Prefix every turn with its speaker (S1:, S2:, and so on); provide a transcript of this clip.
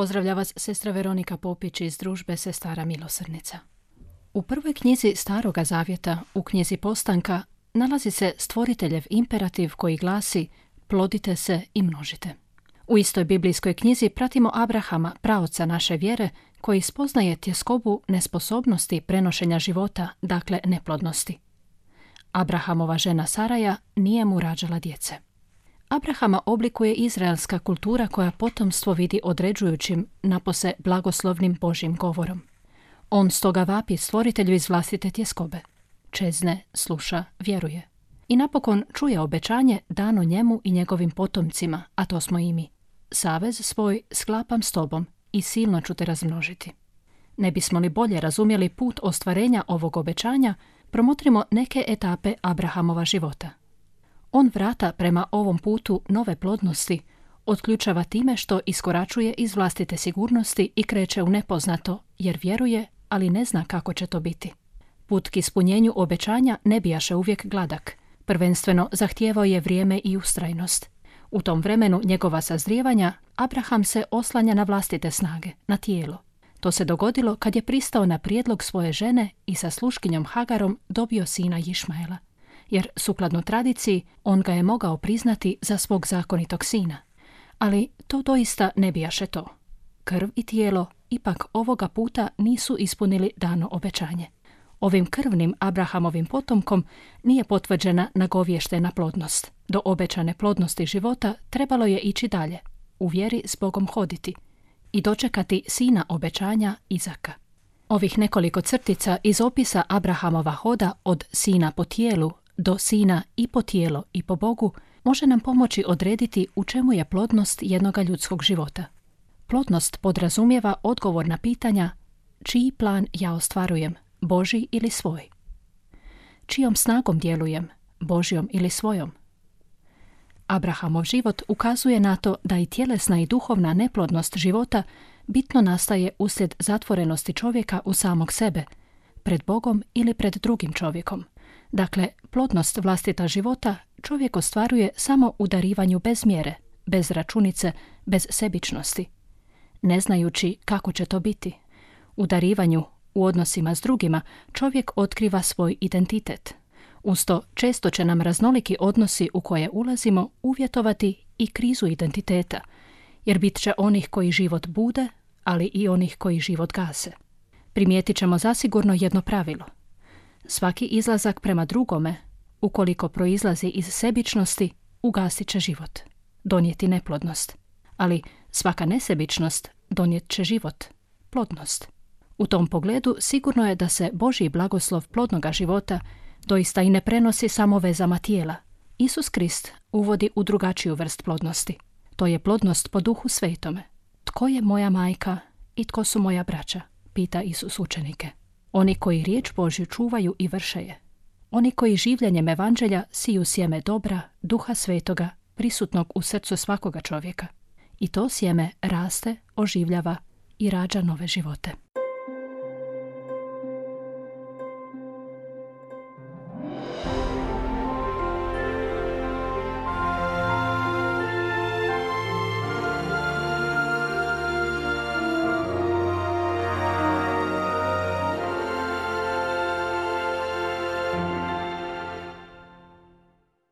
S1: Pozdravlja vas sestra Veronika Popić iz družbe Sestara Milosrnica. U prvoj knjizi Staroga zavjeta, u knjizi Postanka, nalazi se stvoriteljev imperativ koji glasi plodite se i množite. U istoj biblijskoj knjizi pratimo Abrahama, praoca naše vjere, koji spoznaje tjeskobu nesposobnosti prenošenja života, dakle neplodnosti. Abrahamova žena Saraja nije mu rađala djece. Abrahama oblikuje izraelska kultura koja potomstvo vidi određujućim, napose blagoslovnim Božim govorom. On stoga vapi stvoritelju iz vlastite tjeskobe. Čezne, sluša, vjeruje. I napokon čuje obećanje dano njemu i njegovim potomcima, a to smo i mi. Savez svoj sklapam s tobom i silno ću te razmnožiti. Ne bismo li bolje razumjeli put ostvarenja ovog obećanja, promotrimo neke etape Abrahamova života. On vrata prema ovom putu nove plodnosti otključava time što iskoračuje iz vlastite sigurnosti i kreće u nepoznato, jer vjeruje, ali ne zna kako će to biti. Put k ispunjenju obećanja ne bijaše uvijek gladak. Prvenstveno zahtijevao je vrijeme i ustrajnost. U tom vremenu njegova sazrijevanja Abraham se oslanja na vlastite snage, na tijelo. To se dogodilo kad je pristao na prijedlog svoje žene i sa sluškinjom Hagarom dobio sina Išmaela jer sukladno tradiciji on ga je mogao priznati za svog zakonitog sina. Ali to doista ne bijaše to. Krv i tijelo ipak ovoga puta nisu ispunili dano obećanje. Ovim krvnim Abrahamovim potomkom nije potvrđena nagovještena plodnost. Do obećane plodnosti života trebalo je ići dalje, u vjeri s Bogom hoditi i dočekati sina obećanja Izaka. Ovih nekoliko crtica iz opisa Abrahamova hoda od sina po tijelu do sina i po tijelo i po Bogu može nam pomoći odrediti u čemu je plodnost jednoga ljudskog života. Plodnost podrazumijeva odgovor na pitanja čiji plan ja ostvarujem, Boži ili svoj? Čijom snagom djelujem, Božjom ili svojom? Abrahamov život ukazuje na to da i tjelesna i duhovna neplodnost života bitno nastaje uslijed zatvorenosti čovjeka u samog sebe, pred Bogom ili pred drugim čovjekom. Dakle, plodnost vlastita života čovjek ostvaruje samo u darivanju bez mjere, bez računice, bez sebičnosti. Ne znajući kako će to biti. U darivanju, u odnosima s drugima, čovjek otkriva svoj identitet. Usto često će nam raznoliki odnosi u koje ulazimo uvjetovati i krizu identiteta, jer bit će onih koji život bude, ali i onih koji život gase. Primijetit ćemo zasigurno jedno pravilo – Svaki izlazak prema drugome, ukoliko proizlazi iz sebičnosti, ugasit će život, donijeti neplodnost. Ali svaka nesebičnost donijet će život, plodnost. U tom pogledu sigurno je da se Božji blagoslov plodnoga života doista i ne prenosi samo vezama tijela. Isus Krist uvodi u drugačiju vrst plodnosti. To je plodnost po duhu svetome. Tko je moja majka i tko su moja braća? Pita Isus učenike. Oni koji riječ Božju čuvaju i vrše je. Oni koji življenjem evanđelja siju sjeme dobra, duha svetoga, prisutnog u srcu svakoga čovjeka. I to sjeme raste, oživljava i rađa nove živote.